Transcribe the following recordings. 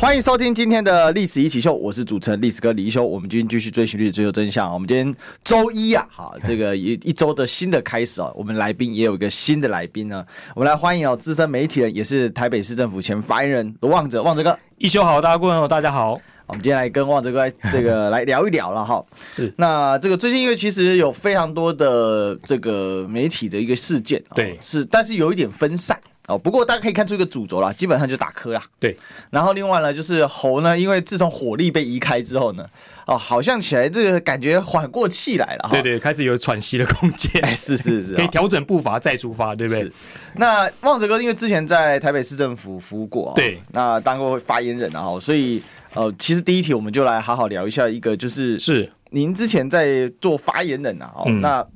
欢迎收听今天的历史一起秀，我是主持人历史哥李一修。我们今天继续追寻历史，追求真相。我们今天周一啊，好，这个一一周的新的开始哦。我们来宾也有一个新的来宾呢，我们来欢迎哦，资深媒体人，也是台北市政府前发言人罗旺哲，旺哲哥。一修好，大家过年好，大家好。我们今天来跟旺哲哥这个来聊一聊了哈。是，那这个最近因为其实有非常多的这个媒体的一个事件，对，是，但是有一点分散。哦，不过大家可以看出一个主轴啦，基本上就打磕啦。对，然后另外呢，就是猴呢，因为自从火力被移开之后呢，哦，好像起来这个感觉缓过气来了。对对，开始有喘息的空间。哎，是是是，可以调整步伐再出发，对不对？是。那望哲哥因为之前在台北市政府服务过，对，那当过发言人啊，所以呃，其实第一题我们就来好好聊一下一个，就是是您之前在做发言人啊，哦，嗯、那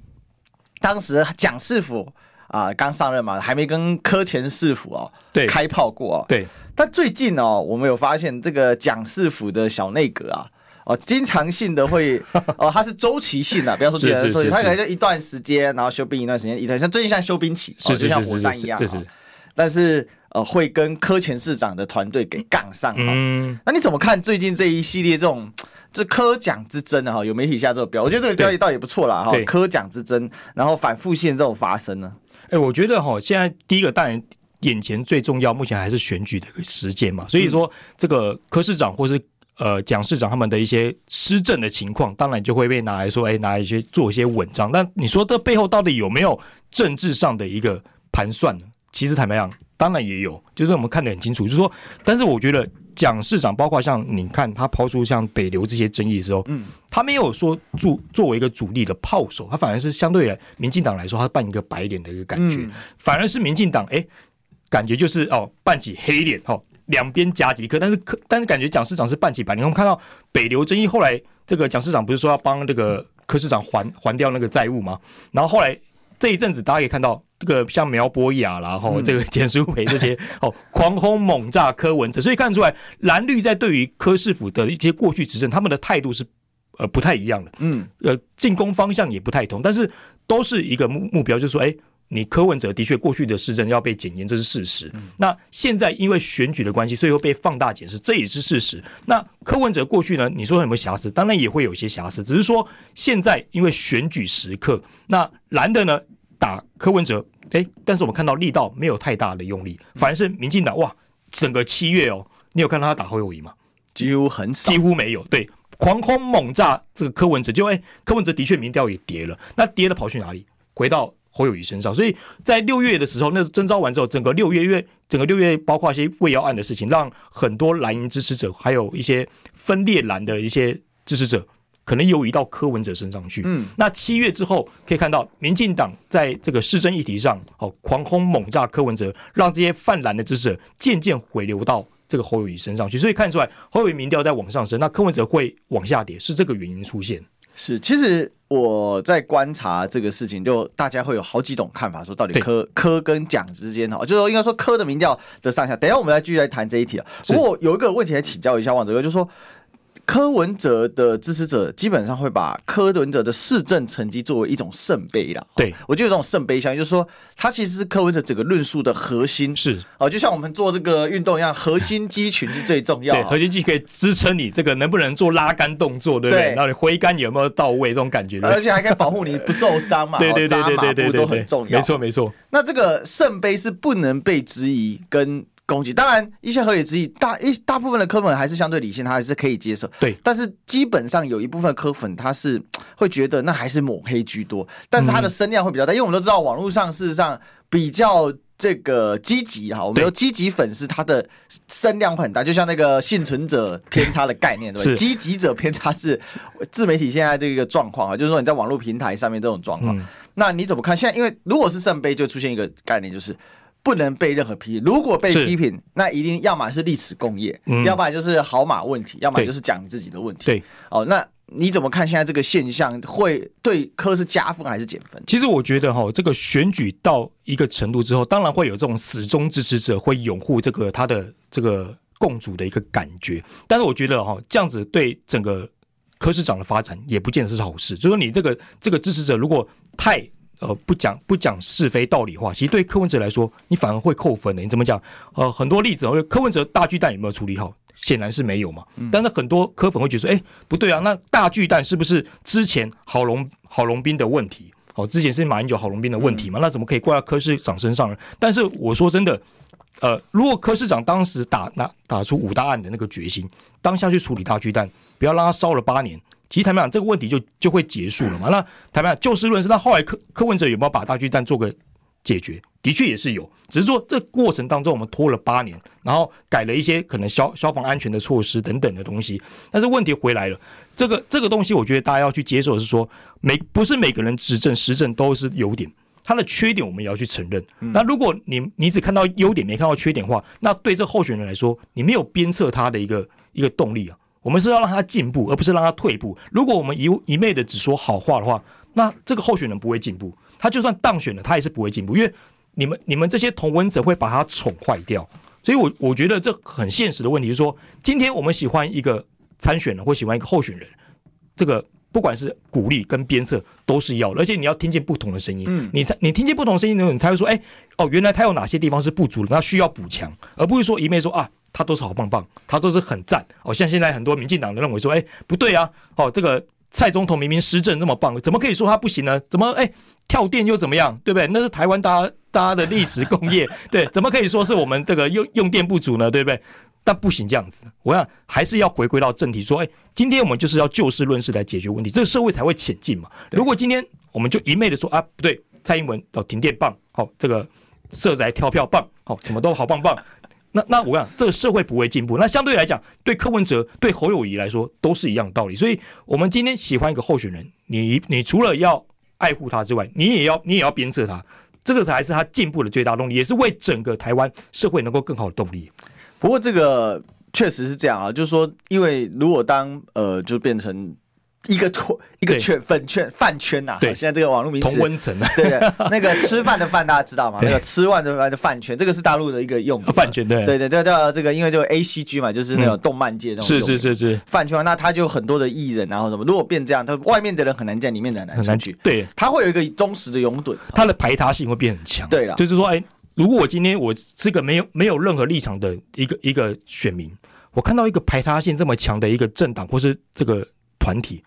当时蒋市府。啊，刚上任嘛，还没跟柯前市府哦，对，开炮过哦，对。但最近哦，我们有发现这个蒋市府的小内阁啊，哦，经常性的会 哦，它是周期性的，不要说，是是是是它可能就一段时间，然后休兵一段时间，一段像最近像休兵期，哦是是是是就像火山一样，哦但是呃，会跟柯前市长的团队给杠上。嗯，那你怎么看最近这一系列这种？这柯蒋之争啊，哈，有媒体下这个标，我觉得这个标题倒也不错啦。哈。柯蒋之争，然后反复性这种发生呢？哎、欸，我觉得哈，现在第一个当然眼前最重要，目前还是选举的时间嘛。所以说，这个柯市长或是呃蒋市长他们的一些施政的情况，当然就会被拿来说，哎、欸，拿来一些做一些文章。但你说这背后到底有没有政治上的一个盘算呢？其实坦白讲，当然也有，就是我们看得很清楚，就是说，但是我觉得。蒋市长，包括像你看他抛出像北流这些争议的时候，嗯，他没有说作作为一个主力的炮手，他反而是相对于民进党来说，他扮一个白脸的一个感觉，反而是民进党哎，感觉就是哦扮起黑脸哦，两边夹击柯，但是可但是感觉蒋市长是扮起白脸。我们看到北流争议后来，这个蒋市长不是说要帮这个柯市长还还掉那个债务吗？然后后来。这一阵子，大家可以看到这个像苗博雅，然后这个简书培这些 哦，狂轰猛炸柯文哲，所以看出来蓝绿在对于柯市府的一些过去执政，他们的态度是呃不太一样的，嗯，呃进攻方向也不太同，但是都是一个目目标，就是说，哎。你柯文哲的确过去的市政要被检验，这是事实。那现在因为选举的关系，所以会被放大检视，这也是事实。那柯文哲过去呢？你说有没有瑕疵？当然也会有一些瑕疵，只是说现在因为选举时刻，那蓝的呢打柯文哲，哎，但是我们看到力道没有太大的用力，反而是民进党哇，整个七月哦，你有看到他打侯友谊吗？几乎很少，几乎没有。对，狂轰猛炸这个柯文哲，就哎，柯文哲的确民调也跌了，那跌了跑去哪里？回到。侯友谊身上，所以在六月的时候，那征召完之后，整个六月月，整个六月包括一些未要案的事情，让很多蓝营支持者，还有一些分裂蓝的一些支持者，可能游移到柯文哲身上去。嗯，那七月之后，可以看到民进党在这个市政议题上，哦，狂轰猛炸柯文哲，让这些泛蓝的支持者渐渐回流到这个侯友宜身上去。所以看出来，侯友宜民调在往上升，那柯文哲会往下跌，是这个原因出现。是，其实我在观察这个事情，就大家会有好几种看法，说到底柯柯跟蒋之间哈，就是说应该说柯的民调的上下。等一下我们来继续来谈这一题啊。不过有一个问题来请教一下王哲哥，就是说。柯文哲的支持者基本上会把柯文哲的市政成绩作为一种圣杯啦。对，我就有这种圣杯相，就是说他其实是柯文哲整个论述的核心。是哦，就像我们做这个运动一样，核心肌群是最重要。对，核心肌可以支撑你这个能不能做拉杆动作，对不对？然后你挥杆有没有到位，这种感觉。而且还可以保护你不受伤嘛。对对对对对对对，都很重要。没错没错。那这个圣杯是不能被质疑跟。攻击当然一些合理之意，大一大部分的科粉还是相对理性，他还是可以接受。对，但是基本上有一部分科粉他是会觉得那还是抹黑居多，但是他的声量会比较大，因为我们都知道网络上事实上比较这个积极哈，我们有积极粉丝他的声量很大，就像那个幸存者偏差的概念，对吧？积极者偏差是自媒体现在这个状况啊，就是说你在网络平台上面这种状况，那你怎么看？现在因为如果是圣杯，就出现一个概念就是。不能被任何批评，如果被批评，那一定要么是历史共业，嗯、要不然就是好马问题，要么就是讲你自己的问题。对，哦，那你怎么看现在这个现象？会对科是加分还是减分？其实我觉得哈，这个选举到一个程度之后，当然会有这种死忠支持者会拥护这个他的这个共主的一个感觉。但是我觉得哈，这样子对整个科市长的发展也不见得是好事。就是说你这个这个支持者如果太呃不讲不讲是非道理话，其实对柯文哲来说，你反而会扣分的。你怎么讲？呃，很多例子，柯文哲大巨蛋有没有处理好？显然是没有嘛，但是很多柯粉会觉得说，哎，不对啊，那大巨蛋是不是之前郝龙郝龙斌的问题？哦，之前是马英九郝龙斌的问题嘛？那怎么可以怪到柯市长身上呢？但是我说真的，呃，如果柯市长当时打那打出五大案的那个决心，当下去处理大巨蛋，不要让他烧了八年，其实坦白讲，这个问题就就会结束了嘛。那坦白讲，就事论事，那后来柯柯文哲有没有把大巨蛋做个解决？的确也是有，只是说这过程当中我们拖了八年，然后改了一些可能消消防安全的措施等等的东西，但是问题回来了，这个这个东西我觉得大家要去接受的是说，每不是每个人执政施政都是优点，他的缺点我们也要去承认。那如果你你只看到优点没看到缺点的话，那对这候选人来说，你没有鞭策他的一个一个动力啊。我们是要让他进步，而不是让他退步。如果我们一一昧的只说好话的话，那这个候选人不会进步，他就算当选了，他也是不会进步，因为。你们你们这些同温者会把他宠坏掉，所以我我觉得这很现实的问题是说，今天我们喜欢一个参选人或喜欢一个候选人，这个不管是鼓励跟鞭策都是要的，而且你要听见不同的声音，嗯，你才你听见不同的声音的时候，你才会说，哎，哦，原来他有哪些地方是不足的，那需要补强，而不是说一面说啊，他都是好棒棒，他都是很赞，哦，像现在很多民进党的认为说，哎，不对啊，哦，这个蔡总统明明施政那么棒，怎么可以说他不行呢？怎么哎？跳电又怎么样，对不对？那是台湾大家大家的历史工业，对，怎么可以说是我们这个用用电不足呢？对不对？但不行这样子，我想还是要回归到正题，说，哎，今天我们就是要就事论事来解决问题，这个社会才会前进嘛。如果今天我们就一昧的说啊，不对，蔡英文哦停电棒，好，这个社宅跳票棒，好，什么都好棒棒，那那我想这个社会不会进步。那相对来讲，对柯文哲、对侯友谊来说都是一样的道理。所以，我们今天喜欢一个候选人，你你除了要爱护他之外，你也要你也要鞭策他，这个才是他进步的最大动力，也是为整个台湾社会能够更好的动力。不过这个确实是这样啊，就是说，因为如果当呃就变成。一个圈，一个圈，粉圈，饭圈呐。对，现在这个网络名词。同温层啊。对，那个吃饭的饭大家知道吗？那个吃饭的饭的饭圈，这个是大陆的一个用语。饭圈对。对对，叫叫这个，因为就 A C G 嘛，就是那种动漫界那种。是是是是。饭圈，那他就很多的艺人，然后什么？如果变这样，他外面的人很难见，里面的人很难进。对。他会有一个忠实的拥趸，他的排他性会变很强。对了，就是说，哎，如果我今天我是个没有没有任何立场的一个一个选民，我看到一个排他性这么强的一个政党或是这个团体。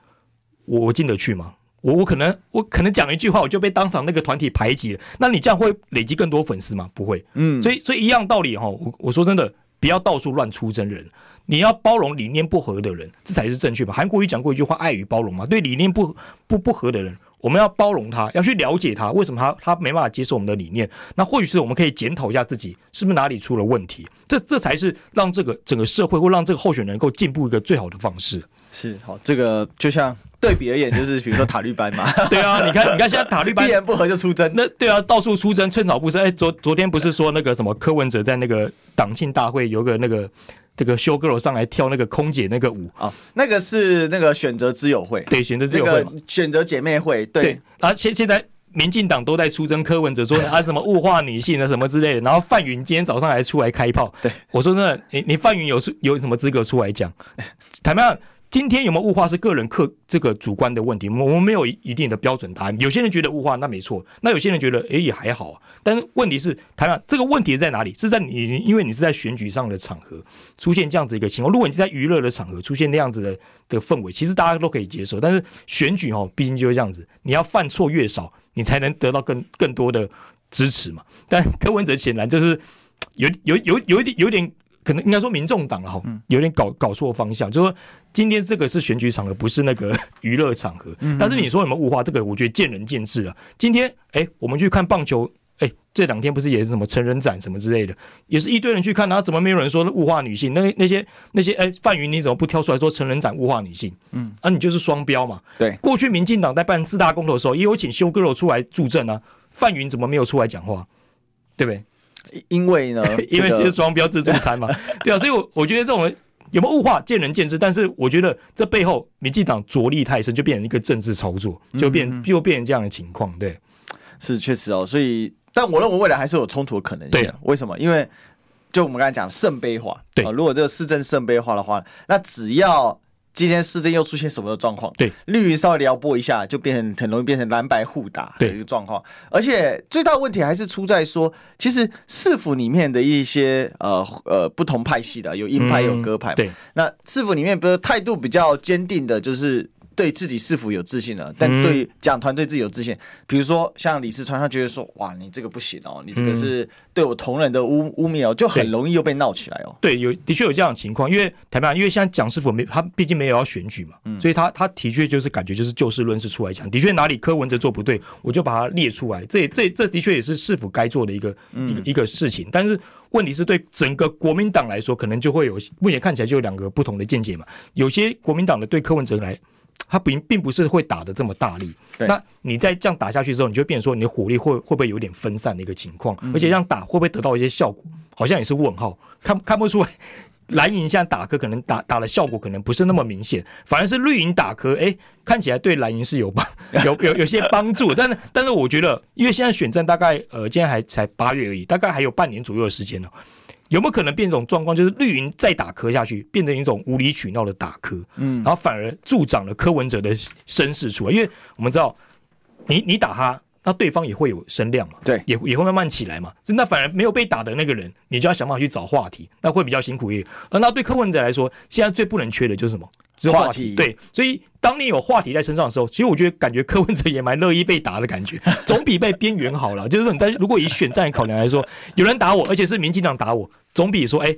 我我进得去吗？我我可能我可能讲一句话，我就被当场那个团体排挤了。那你这样会累积更多粉丝吗？不会。嗯，所以所以一样道理哈。我我说真的，不要到处乱出征人，你要包容理念不合的人，这才是正确吧。韩国瑜讲过一句话：爱与包容嘛。对理念不不不合的人，我们要包容他，要去了解他为什么他他没办法接受我们的理念。那或许是我们可以检讨一下自己是不是哪里出了问题。这这才是让这个整个社会或让这个候选人能够进步一个最好的方式。是好，这个就像。对比而言，就是比如说塔绿班嘛。对啊，你看，你看现在塔绿班 一言不合就出征。那对啊，到处出征，寸草不生。哎，昨昨天不是说那个什么柯文哲在那个党庆大会有个那个这个修 girl 上来跳那个空姐那个舞啊、哦？那个是那个选择之友会，对，选择之友会，选择姐妹会。对，对啊，现现在民进党都在出征柯文哲，说 啊什么物化女性啊什么之类的。然后范云今天早上还出来开炮。对，我说真的，你你范云有是有什么资格出来讲？坦白讲。今天有没有物化是个人客这个主观的问题，我们没有一定的标准答案。有些人觉得物化，那没错；那有些人觉得，诶也还好啊。但是问题是，台湾这个问题在哪里？是在你，因为你是在选举上的场合出现这样子一个情况。如果你是在娱乐的场合出现那样子的的氛围，其实大家都可以接受。但是选举哦，毕竟就是这样子，你要犯错越少，你才能得到更更多的支持嘛。但柯文哲显然就是有有有有一点有点。可能应该说，民众党哈，有点搞搞错方向。就是说，今天这个是选举场合，不是那个 娱乐场合。但是你说有没有物化？这个我觉得见仁见智啊。今天哎，我们去看棒球，哎，这两天不是也是什么成人展什么之类的，也是一堆人去看，然后怎么没有人说物化女性？那那些那些哎，范云你怎么不挑出来说成人展物化女性？嗯，啊，你就是双标嘛。对，过去民进党在办四大公投的时候，也有请修哥罗出来助阵啊。范云怎么没有出来讲话？对不对？因为呢，因为这是双标自助餐嘛，对啊，所以我我觉得这种有没有物化，见仁见智。但是我觉得这背后民进党着力太深，就变成一个政治操作，就变、嗯、就变成这样的情况。对，是确实哦。所以，但我认为未来还是有冲突的可能性。对、啊，为什么？因为就我们刚才讲圣杯化，对、哦，如果这个市政圣杯化的话，那只要。今天市政又出现什么状况？对，绿云稍微撩拨一下，就变成很容易变成蓝白互打的一个状况。而且最大问题还是出在说，其实市府里面的一些呃呃不同派系的，有鹰派有鸽派、嗯。对，那市府里面不是态度比较坚定的，就是。对自己是否有自信了？但对讲团对自己有自信，比如说像李四川，他觉得说：“哇，你这个不行哦，你这个是对我同仁的污污蔑哦，就很容易又被闹起来哦。”对，有的确有这样的情况，因为台湾，因为现在蒋师傅没他毕竟没有要选举嘛，所以他他的确就是感觉就是就事论事出来讲，的确哪里柯文哲做不对，我就把它列出来。这这这的确也是市府该做的一个一个一个事情。但是问题是对整个国民党来说，可能就会有目前看起来就有两个不同的见解嘛。有些国民党的对柯文哲来。他并并不是会打的这么大力，那你在这样打下去之后，你就变成说你的火力会会不会有点分散的一个情况，而且这样打会不会得到一些效果，好像也是问号，看看不出来。蓝营现在打科可能打打的效果可能不是那么明显，反而是绿营打科，哎，看起来对蓝营是有帮有有有些帮助，但是但是我觉得，因为现在选战大概呃今天还才八月而已，大概还有半年左右的时间呢。有没有可能变一种状况，就是绿营再打磕下去，变成一种无理取闹的打磕，嗯，然后反而助长了柯文哲的声势出来，因为我们知道，你你打他，那对方也会有声量嘛，对，也也会慢慢起来嘛，那反而没有被打的那个人，你就要想办法去找话题，那会比较辛苦一点。而那对柯文哲来说，现在最不能缺的就是什么？就是话题，对，所以当你有话题在身上的时候，其实我觉得感觉柯文哲也蛮乐意被打的感觉，总比被边缘好了。就是，但是如果以选战考量来说，有人打我，而且是民进党打我，总比说哎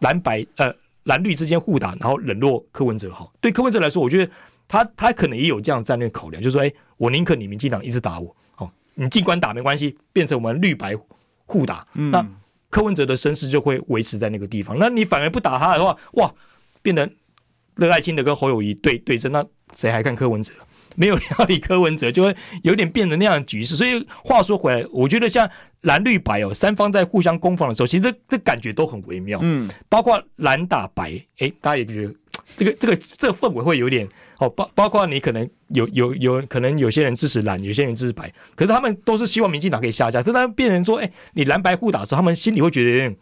蓝白呃蓝绿之间互打，然后冷落柯文哲好。对柯文哲来说，我觉得他他可能也有这样战略考量，就是说哎，我宁可你民进党一直打我，哦，你尽管打没关系，变成我们绿白互打，那柯文哲的声势就会维持在那个地方。那你反而不打他的话，哇，变得。乐爱清的跟侯友谊对对阵，那谁还看柯文哲？没有料理柯文哲，就会有点变成那样的局势。所以话说回来，我觉得像蓝绿白哦，三方在互相攻防的时候，其实这这感觉都很微妙。嗯，包括蓝打白，哎，大家也觉得这个这个这个氛围会有点哦。包包括你可能有有有可能有些人支持蓝，有些人支持白，可是他们都是希望民进党可以下架。可是他变成说，哎，你蓝白互打的时候，他们心里会觉得有点。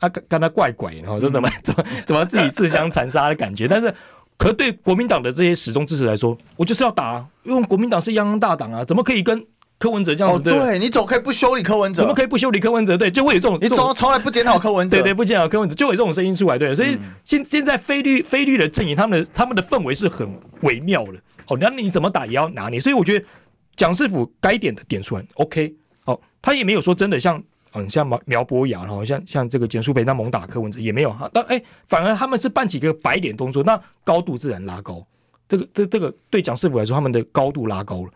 啊，跟跟他怪怪，然后就怎么怎么怎么自己自相残杀的感觉。但是，可是对国民党的这些始终支持来说，我就是要打啊，因为国民党是泱泱大党啊，怎么可以跟柯文哲这样子？对，对你总可以不修理柯文哲，怎么可以不修理柯文哲？对，就会有这种，你从从来不检讨柯文哲，对对，不检讨柯文哲，就会有这种声音出来。对，所以现现在非律非律的阵营，他们的他们的氛围是很微妙的。哦，那你怎么打也要拿捏。所以我觉得蒋师傅该点的点出来，OK。哦，他也没有说真的像。嗯，像苗苗博雅，然后像像这个简书培那猛打柯文哲也没有哈，但哎，反而他们是办几个白脸动作，那高度自然拉高。这个这这个对蒋师傅来说，他们的高度拉高了，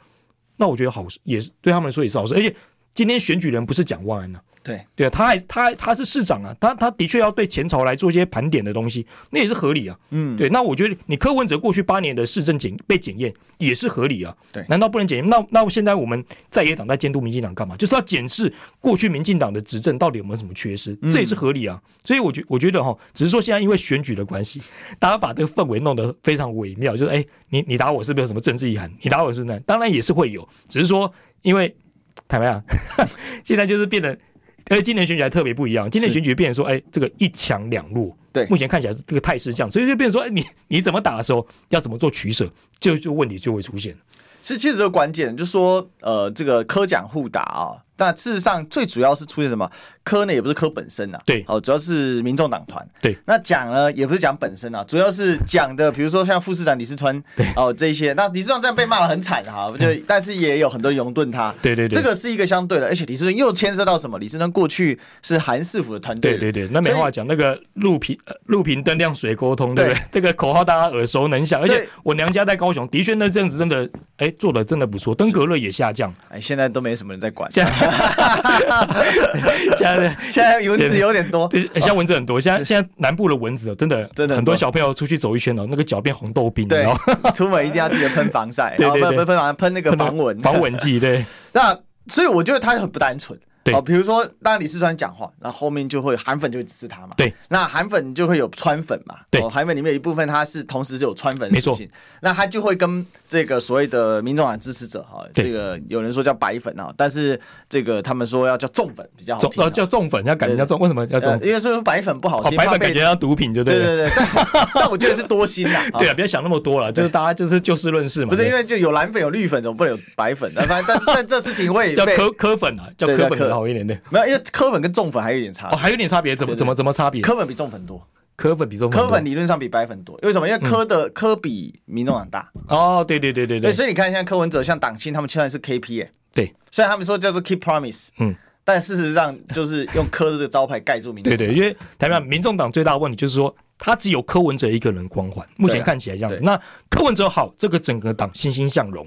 那我觉得好事，也是对他们来说也是好事。而且今天选举人不是讲万安呐。对对啊，他还他他是市长啊，他他的确要对前朝来做一些盘点的东西，那也是合理啊。嗯，对，那我觉得你柯文哲过去八年的市政检被检验也是合理啊。对，难道不能检验？那那现在我们在野党在监督民进党干嘛？就是要检视过去民进党的执政到底有没有什么缺失，这也是合理啊。所以我觉我觉得哈，只是说现在因为选举的关系，大家把这个氛围弄得非常微妙，就是哎，你你打我是不是有什么政治意涵？你打我是不是？当然也是会有，只是说因为坦白讲，现在就是变得。而且今年选举还特别不一样，今年选举变成说，哎、欸，这个一强两弱，对，目前看起来是这个态势这样，所以就变成说，哎、欸，你你怎么打的时候，要怎么做取舍，就就问题就会出现。是，其实这个关键就是说，呃，这个科奖互打啊、哦。但事实上，最主要是出现什么？科呢也不是科本身呐、啊，对，哦，主要是民众党团，对。那讲呢也不是讲本身啊，主要是讲的，比如说像副市长李世川，对，哦，这一些。那李世川这样被骂的很惨哈，就但是也有很多人拥趸他，对对对，这个是一个相对的，而且李世川又牵涉到什么？李世川过去是韩市府的团队，对对对，那没话讲，那个路平路平灯亮水沟通，对不对？这 个口号大家耳熟能详，而且我娘家在高雄，的确那阵子真的，哎，做的真的不错，登革热也下降，哎，现在都没什么人在管。现在 现在现在蚊子有点多，对，现在蚊子很多。现在现在南部的蚊子真的真的很多，小朋友出去走一圈哦，那个脚变红豆冰。对，出门一定要记得喷防晒，然后喷喷喷喷那个防蚊防蚊剂。对，那所以我觉得它很不单纯。对，好，比如说当李四川讲话，那后后面就会韩粉就会支持他嘛。对，那韩粉就会有川粉嘛。对，韩粉里面有一部分他是同时是有川粉的属性，没错。那他就会跟这个所谓的民众党支持者哈，这个有人说叫白粉啊，但是这个他们说要叫重粉比较好听。叫重粉，要改名叫重，为什么要重？因为说白粉不好听，白粉感觉像毒品，就对。对对对，但 但我觉得是多心 呐。对啊，不要想那么多了，就是大家就是就事论事嘛。不是因为就有蓝粉有绿粉，总不能有白粉。反正但是但这事情会 叫科科粉啊，叫科粉好一点的。没有，因为科粉跟重粉还有一点差。哦，还有点差别，怎么怎么怎么差别？科粉比重粉多，科粉比重粉。科粉理论上比白粉多，为什么？因为科的科比民众党大。哦，对对对对对。所以你看，现在柯文哲像党庆，他们现在是 KP 哎。对。虽然他们说叫做 Keep Promise，嗯，但事实上就是用柯这个招牌盖住民。对对，因为台湾民众党最大的问题就是说，他只有柯文哲一个人光环，目前看起来这样子。那柯文哲好，这个整个党欣欣向荣。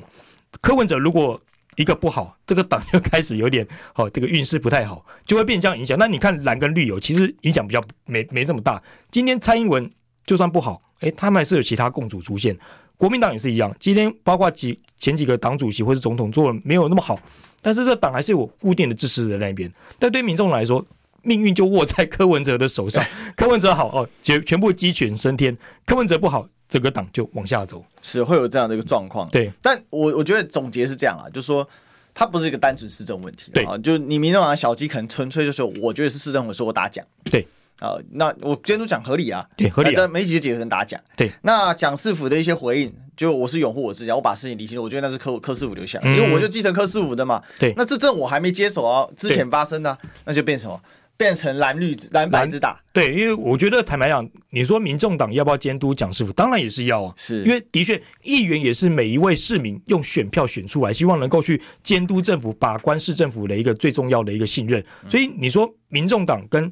柯文哲如果一个不好，这个党就开始有点好，这个运势不太好，就会变这样影响。那你看蓝跟绿有，其实影响比较没没这么大。今天蔡英文就算不好，哎，他们还是有其他共主出现。国民党也是一样，今天包括几前几个党主席或是总统做的没有那么好，但是这党还是有固定的支持者在那边。但对民众来说，命运就握在柯文哲的手上。柯文哲好哦，全全部鸡犬升天；柯文哲不好。这个党就往下走，是会有这样的一个状况。对，但我我觉得总结是这样啊，就是说它不是一个单纯市政问题。对啊，就你民众党小鸡可能纯粹就是我觉得是市政府说我打奖。对啊，那我监督讲合理啊，对合理啊，但没几个几个人打奖。对，那蒋市府的一些回应，就我是拥护我自己，我把事情理清楚，我觉得那是柯柯市府留下，因为我就继承柯市府的嘛。对，那这证我还没接手啊，之前发生的，那就变成什么？变成蓝绿蓝白之打，对，因为我觉得坦白讲，你说民众党要不要监督蒋师傅，当然也是要啊，是因为的确议员也是每一位市民用选票选出来，希望能够去监督政府、把关市政府的一个最重要的一个信任。所以你说民众党跟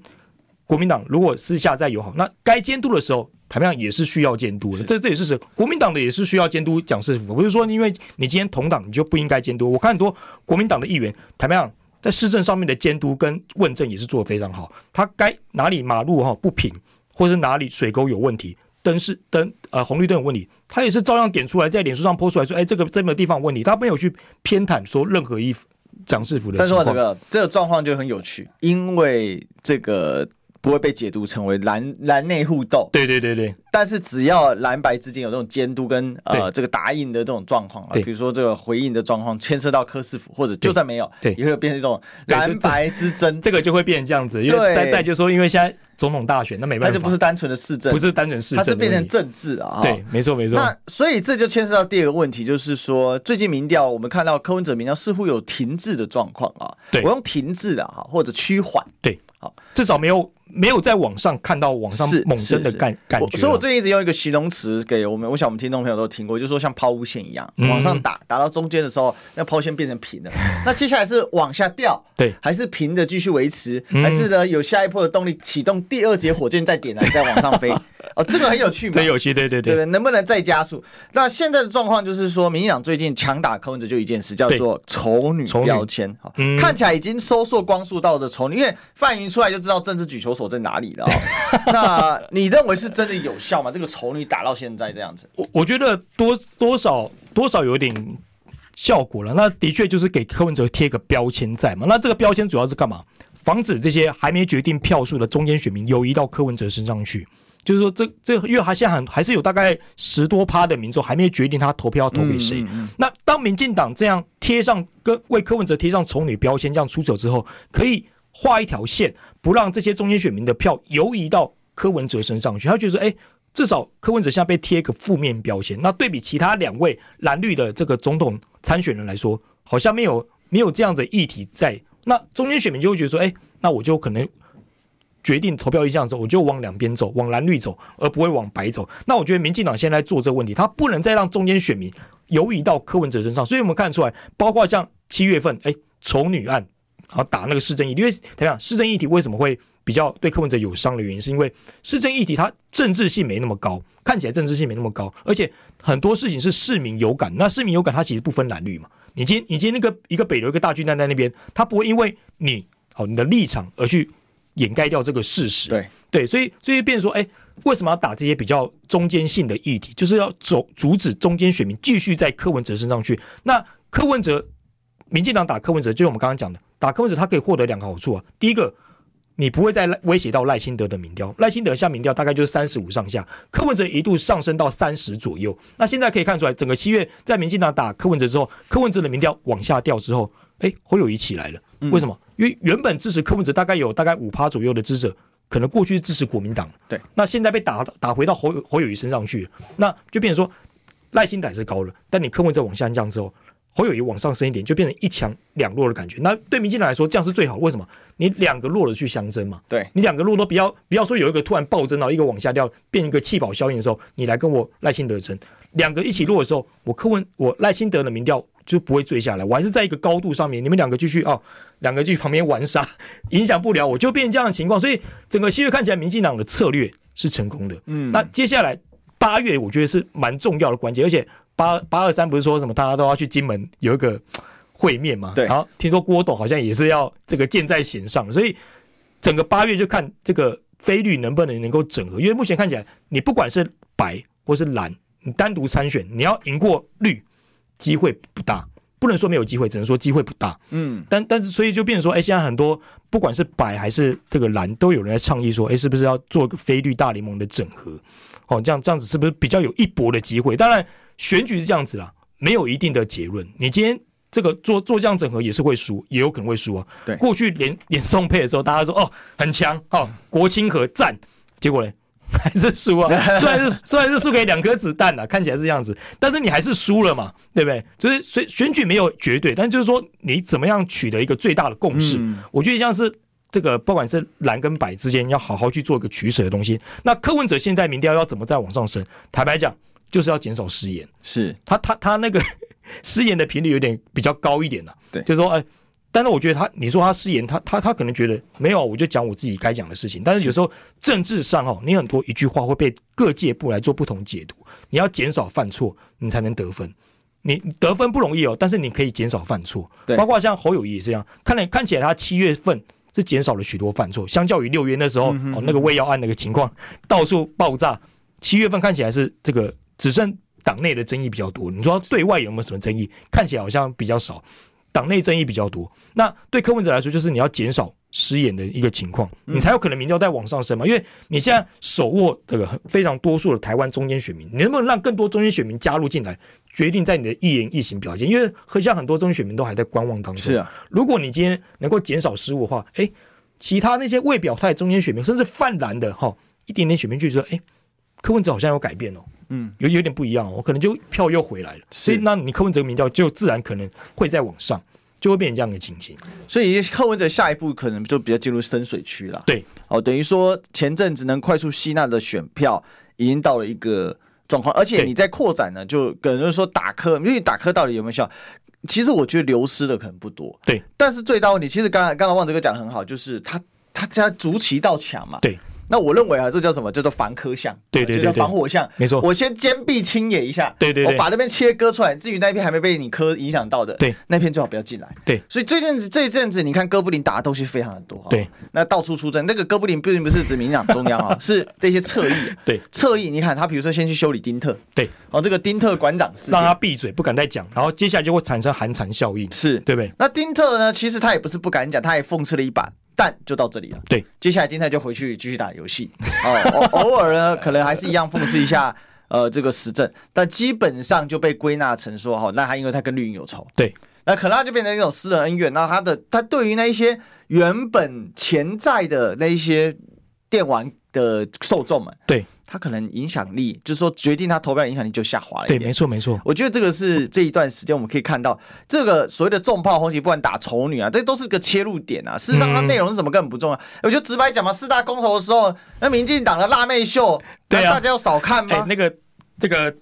国民党如果私下再友好，那该监督的时候，坦白讲也是需要监督的。这这也是是，国民党的也是需要监督蒋市府，不是说因为你今天同党你就不应该监督。我看很多国民党的议员，坦白讲。在市政上面的监督跟问政也是做得非常好。他该哪里马路哈不平，或者是哪里水沟有问题，灯是灯呃红绿灯有问题，他也是照样点出来，在脸书上泼出来说，哎，这个这个地方有问题，他没有去偏袒说任何一蒋市府的。但是这个这个状况就很有趣，因为这个。不会被解读成为蓝蓝内互斗，对对对对。但是只要蓝白之间有这种监督跟呃这个答应的这种状况啊，比如说这个回应的状况牵涉到柯市府，或者就算没有，对，也会变成一种蓝白之争，这个就会变成这样子。因为再再就说，因为现在总统大选，那没办法，那就不是单纯的市政，不是单纯市政，它是变成政治啊。对，没错没错。那所以这就牵涉到第二个问题，就是说最近民调我们看到柯文哲民调似乎有停滞的状况啊。对，我用停滞的哈，或者趋缓。对，好，至少没有。没有在网上看到网上猛增的感感觉，所以我最近一直用一个形容词给我们，我想我们听众朋友都听过，就是说像抛物线一样，往上打打到中间的时候，那抛线变成平的，那接下来是往下掉，对，还是平的继续维持，还是呢有下一波的动力启动第二节火箭再点燃再往上飞？哦，这个很有趣嘛，很有趣，对对对，对，能不能再加速？那现在的状况就是说，民进党最近强打柯文哲就一件事，叫做丑女标签，好，看起来已经收缩光速到的丑女，因为范云出来就知道政治举球手在哪里了。那你认为是真的有效吗？这个丑女打到现在这样子，我我觉得多多少多少有点效果了。那的确就是给柯文哲贴个标签在嘛。那这个标签主要是干嘛？防止这些还没决定票数的中间选民游移到柯文哲身上去。就是说这，这这因为他现在还还是有大概十多趴的民众还没决定他投票要投给谁。那当民进党这样贴上跟为柯文哲贴上丑女标签这样出手之后，可以画一条线。不让这些中间选民的票游移到柯文哲身上去，他觉得说，哎，至少柯文哲现在被贴一个负面标签。那对比其他两位蓝绿的这个总统参选人来说，好像没有没有这样的议题在。那中间选民就会觉得说，哎，那我就可能决定投票意向之后，我就往两边走，往蓝绿走，而不会往白走。那我觉得民进党现在做这个问题，他不能再让中间选民游移到柯文哲身上。所以我们看出来，包括像七月份，哎，丑女案。然后打那个市政议题，因为怎么样？市政议题为什么会比较对柯文哲有伤的原因，是因为市政议题它政治性没那么高，看起来政治性没那么高，而且很多事情是市民有感。那市民有感，它其实不分蓝绿嘛。你今天你今天那个一个北流一个大巨蛋在那边，他不会因为你哦你的立场而去掩盖掉这个事实。对对，所以所以变成说，哎，为什么要打这些比较中间性的议题？就是要走阻止中间选民继续在柯文哲身上去。那柯文哲，民进党打柯文哲，就是我们刚刚讲的。打柯文哲他可以获得两个好处啊。第一个，你不会再威胁到赖清德的民调，赖清德下民调大概就是三十五上下，柯文哲一度上升到三十左右。那现在可以看出来，整个七月在民进党打柯文哲之后，柯文哲的民调往下掉之后，哎，侯友谊起来了。为什么？因为原本支持柯文哲大概有大概五趴左右的支持，可能过去是支持国民党。对，那现在被打打回到侯侯友谊身上去，那就变成说赖清德是高了，但你柯文哲往下降之后。侯友宜往上升一点，就变成一强两弱的感觉。那对民进党来说，这样是最好。为什么？你两个弱的去相争嘛。对，你两个弱都不要，不要说有一个突然暴增然后一个往下掉，变一个弃保效应的时候，你来跟我赖清德争。两个一起弱的时候，我柯文我赖清德的民调就不会坠下来，我还是在一个高度上面。你们两个继续哦，两个继续旁边玩耍，影响不了我，就变成这样的情况。所以整个七月看起来，民进党的策略是成功的。嗯，那接下来八月，我觉得是蛮重要的关键，而且。八八二三不是说什么大家都要去金门有一个会面嘛？对。然后听说郭董好像也是要这个箭在弦上，所以整个八月就看这个菲绿能不能能够整合。因为目前看起来，你不管是白或是蓝，你单独参选，你要赢过绿，机会不大。不能说没有机会，只能说机会不大。嗯。但但是所以就变成说，哎，现在很多不管是白还是这个蓝，都有人在倡议说，哎，是不是要做个非绿大联盟的整合？哦，这样这样子是不是比较有一搏的机会？当然。选举是这样子啦，没有一定的结论。你今天这个做做这样整合也是会输，也有可能会输啊。对，过去连连宋配的时候，大家说哦很强，哦国清和战，结果呢 还是输啊。虽然是虽然是输给两颗子弹啊，看起来是这样子，但是你还是输了嘛，对不对？就是选选举没有绝对，但就是说你怎么样取得一个最大的共识，嗯、我觉得像是这个不管是蓝跟白之间要好好去做一个取舍的东西。那柯文哲现在民调要怎么再往上升？坦白讲。就是要减少失言，是。他他他那个 失言的频率有点比较高一点了，对，就是说，哎，但是我觉得他，你说他失言，他他他可能觉得没有，我就讲我自己该讲的事情。但是有时候政治上哦，你很多一句话会被各界部来做不同解读，你要减少犯错，你才能得分。你得分不容易哦，但是你可以减少犯错，对，包括像侯友谊也是这样，看来看起来他七月份是减少了许多犯错，相较于六月那时候哦那个胃药案那个情况到处爆炸，七月份看起来是这个。只剩党内的争议比较多，你说对外有没有什么争议？看起来好像比较少，党内争议比较多。那对柯文哲来说，就是你要减少失言的一个情况，你才有可能民调再往上升嘛。因为你现在手握这个非常多数的台湾中间选民，你能不能让更多中间选民加入进来，决定在你的一言一行表现？因为很像很多中间选民都还在观望当中。是啊，如果你今天能够减少失误的话，哎，其他那些未表态中间选民，甚至泛蓝的哈，一点点选民就说，哎，柯文哲好像有改变哦。嗯，有有点不一样，哦可能就票又回来了，所以那你柯文哲民调就自然可能会再往上，就会变成这样的情形。所以柯文哲下一步可能就比较进入深水区了。对，哦，等于说前阵子能快速吸纳的选票已经到了一个状况，而且你在扩展呢，就可能说打磕，因为打磕到底有没有效？其实我觉得流失的可能不多。对，但是最大问题，其实刚才刚才旺哲哥讲的很好，就是他他家逐期到抢嘛。对。那我认为啊，这叫什么？叫做防科相，对对对，叫防火相，没错。我先坚壁清野一下，对对，我把那边切割出来。至于那一片还没被你科影响到的，对，那片最好不要进来。对，所以这阵子这一阵子，你看哥布林打的东西非常的多，对，那到处出征。那个哥布林并不是指民进党中央啊，是这些侧翼，对，侧翼。你看他，比如说先去修理丁特，对，哦，这个丁特馆长让他闭嘴，不敢再讲，然后接下来就会产生寒蝉效应，是对不对？那丁特呢，其实他也不是不敢讲，他也讽刺了一把。但就到这里了。对，接下来丁泰就回去继续打游戏。哦，偶尔呢，可能还是一样讽刺一下呃这个时政，但基本上就被归纳成说，哦，那他因为他跟绿营有仇。对，那可能他就变成一种私人恩怨。那他的他对于那一些原本潜在的那一些电玩的受众们，对。他可能影响力，就是说决定他投票影响力就下滑了。对，没错没错。我觉得这个是这一段时间我们可以看到，这个所谓的重炮红旗，不管打丑女啊，这都是个切入点啊。事实上，它内容是什么根本不重要。我觉得直白讲嘛，四大公投的时候，那民进党的辣妹秀，对啊，大家要少看吗？欸、那个这个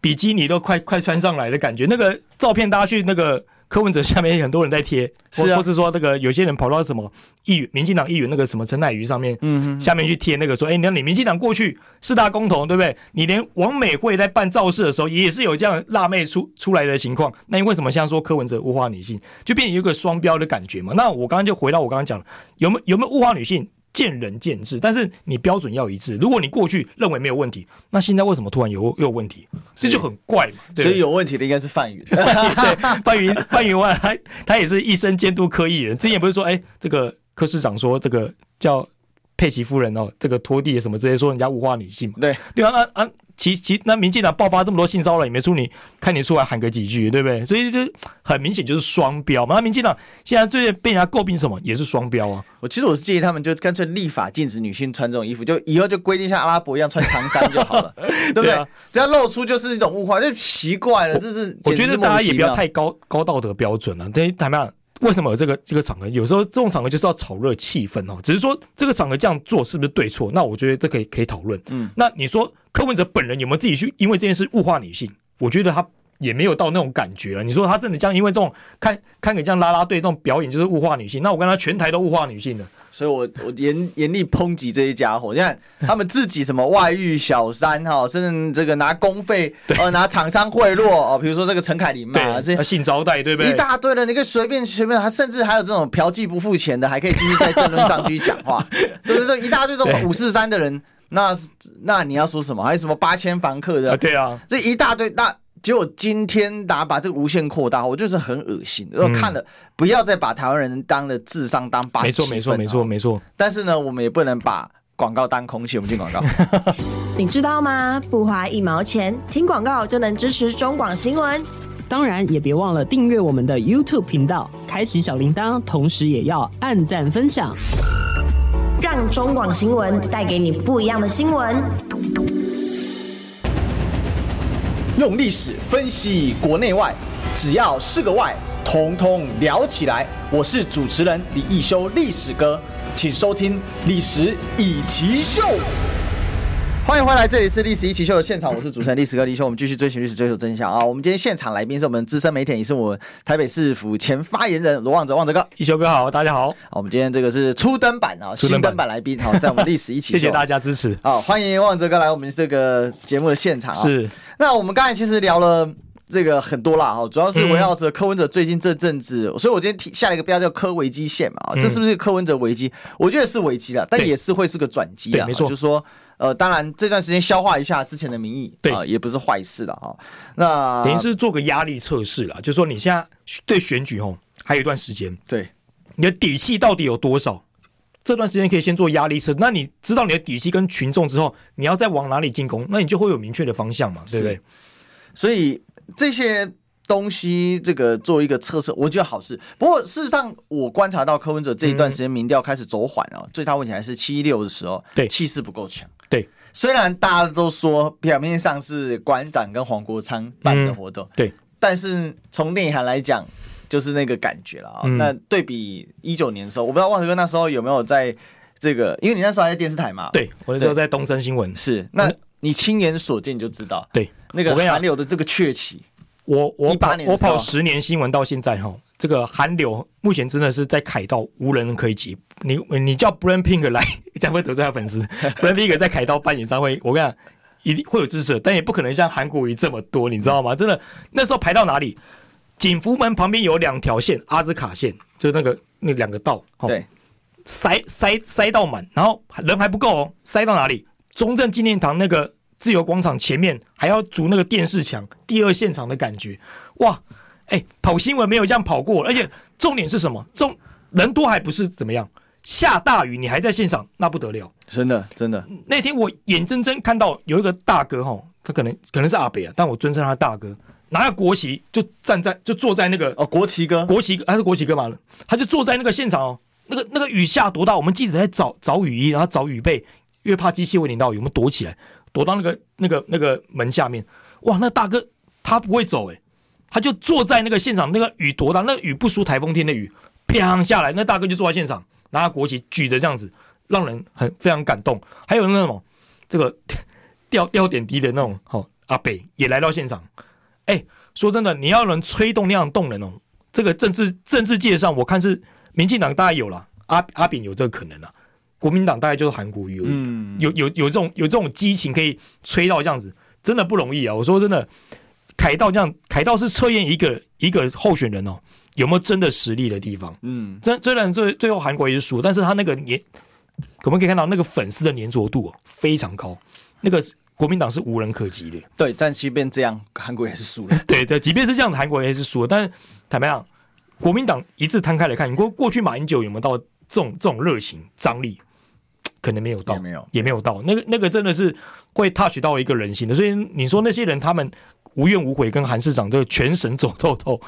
比基尼都快快穿上来的感觉，那个照片大家去那个。柯文哲下面很多人在贴，或或是说那个有些人跑到什么议员、民进党议员那个什么陈乃瑜上面，嗯，下面去贴那个说，哎，你看你民进党过去四大公投，对不对？你连王美惠在办造势的时候也是有这样辣妹出出来的情况，那你为什么现在说柯文哲物化女性，就变成一个双标的感觉嘛？那我刚刚就回到我刚刚讲，有没有有没有物化女性？见仁见智，但是你标准要一致。如果你过去认为没有问题，那现在为什么突然有又有问题？这就很怪嘛。所以有问题的应该是范云。对，范云 范云万，他他也是一生监督科艺人。之前不是说，哎，这个柯市长说这个叫佩奇夫人哦，这个拖地什么这些，说人家物化女性嘛。对对啊，啊啊。其其那民进党爆发这么多性骚扰也没出你，看你出来喊个几句，对不对？所以就很明显就是双标嘛。那民进党现在最近被人家诟病什么，也是双标啊。我其实我是建议他们就干脆立法禁止女性穿这种衣服，就以后就规定像阿拉伯一样穿长衫就好了，对不对？只要露出就是一种物化，就奇怪了。这是我觉得大家也不要太高高道德标准了。等于怎么样？为什么有这个这个场合？有时候这种场合就是要炒热气氛哦。只是说这个场合这样做是不是对错？那我觉得这可以可以讨论。嗯，那你说柯文哲本人有没有自己去因为这件事物化女性？我觉得他。也没有到那种感觉了。你说他真的这样，因为这种看看给这样拉拉队这种表演就是物化女性，那我跟他全台都物化女性的，所以我我严严厉抨击这些家伙。你看他们自己什么外遇小三哈，甚至这个拿公费呃拿厂商贿赂哦，比如说这个陈凯琳嘛，这些性招待对不对？一大堆的，你可以随便随便，他甚至还有这种嫖妓不付钱的，还可以继续在政论上继续讲话，对不对？一大堆这种五四三的人，那那你要说什么？还有什么八千房客的？对啊，这一大堆那。结果今天大家把这个无限扩大，我就是很恶心。我看了，不要再把台湾人当的智商当八十七分。没错，没错，没错，没错。但是呢，我们也不能把广告当空气。我们进广告。你知道吗？不花一毛钱，听广告就能支持中广新闻。当然，也别忘了订阅我们的 YouTube 频道，开启小铃铛，同时也要按赞分享，让中广新闻带给你不一样的新闻。用历史分析国内外，只要是个“外”，统统聊起来。我是主持人李一修，历史哥，请收听《历史易起秀》。欢迎回来，这里是《历史一奇秀》的现场，我是主持人历史哥李易修。我们继续追寻历史，追求真相啊！我们今天现场来宾是我们资深媒体，也是我们台北市府前发言人罗旺哲，旺哲哥，一修哥好，大家好。我们今天这个是初登版啊，新登版来宾，好，在我们《历史一起秀》，谢谢大家支持。好，欢迎旺哲哥来我们这个节目的现场啊。是。那我们刚才其实聊了这个很多啦，哈，主要是围绕着柯文哲最近这阵子，嗯、所以我今天提下了一个标叫“柯危机线”嘛，啊这是不是柯文哲危机？我觉得是危机了，但也是会是个转机啊，没错，就是说，呃，当然这段时间消化一下之前的民意，对啊，也不是坏事的哈。那等于是做个压力测试了，就是说你现在对选举哦还有一段时间，对，你的底气到底有多少？这段时间可以先做压力测，那你知道你的底气跟群众之后，你要再往哪里进攻，那你就会有明确的方向嘛，对不对？所以这些东西，这个做一个测试，我觉得好事。不过事实上，我观察到柯文哲这一段时间民调开始走缓啊，嗯、最大问题还是七一六的时候，对气势不够强。对，虽然大家都说表面上是馆长跟黄国昌办的活动，嗯、对，但是从内涵来讲。就是那个感觉了啊、嗯！那对比一九年的时候，我不知道旺哲哥那时候有没有在这个，因为你那时候还在电视台嘛。对，我那时候在东森新闻。是，那你亲眼所见你就知道。对，那个韩流的这个崛起，我我跑我跑十年新闻到现在哈，这个韩流目前真的是在凯道无人可以及。你你叫 BLACKPINK 来，将会得罪他粉丝。BLACKPINK 在凯道办演唱会，我跟你讲，一定会有支持，但也不可能像韩国瑜这么多，你知道吗？真的，那时候排到哪里？景福门旁边有两条线，阿兹卡线，就是那个那两个道，对，塞塞塞到满，然后人还不够哦，塞到哪里？中正纪念堂那个自由广场前面还要筑那个电视墙，第二现场的感觉，哇，哎，跑新闻没有这样跑过，而且重点是什么？重人多还不是怎么样？下大雨你还在现场，那不得了，真的真的。那天我眼睁睁看到有一个大哥哈，他可能可能是阿北啊，但我尊称他大哥。拿下国旗就站在就坐在那个哦，国旗哥，国旗还是国旗哥嘛？他就坐在那个现场哦，那个那个雨下多大？我们记者在找找雨衣，然后找雨被，因为怕机器会淋到雨，我们躲起来，躲到那个那个那个门下面。哇，那大哥他不会走诶，他就坐在那个现场，那个雨多大？那个雨不输台风天的雨，啪下来，那大哥就坐在现场，拿下国旗举着这样子，让人很非常感动。还有那种这个 掉掉点滴的那种，好阿北也来到现场。哎、欸，说真的，你要能吹动那样动人哦，这个政治政治界上，我看是民进党大概有了，阿阿扁有这个可能了，国民党大概就是韩国瑜，嗯，有有有这种有这种激情可以吹到这样子，真的不容易啊！我说真的，凯道这样，凯道是测验一个一个候选人哦，有没有真的实力的地方，嗯，虽虽然最最后韩国瑜是输，但是他那个粘我们可以看到那个粉丝的粘着度非常高，那个国民党是无人可及的。对，但即便这样，韩国也是输了。对 对，即便是这样，韩国也是输了。但是坦白讲，国民党一字摊开来看，你过过去马英九有没有到这种这种热情张力？可能没有到，也没有，也没有到。那个那个真的是会 touch 到一个人心的。所以你说那些人他们无怨无悔，跟韩市长这个全省走透透，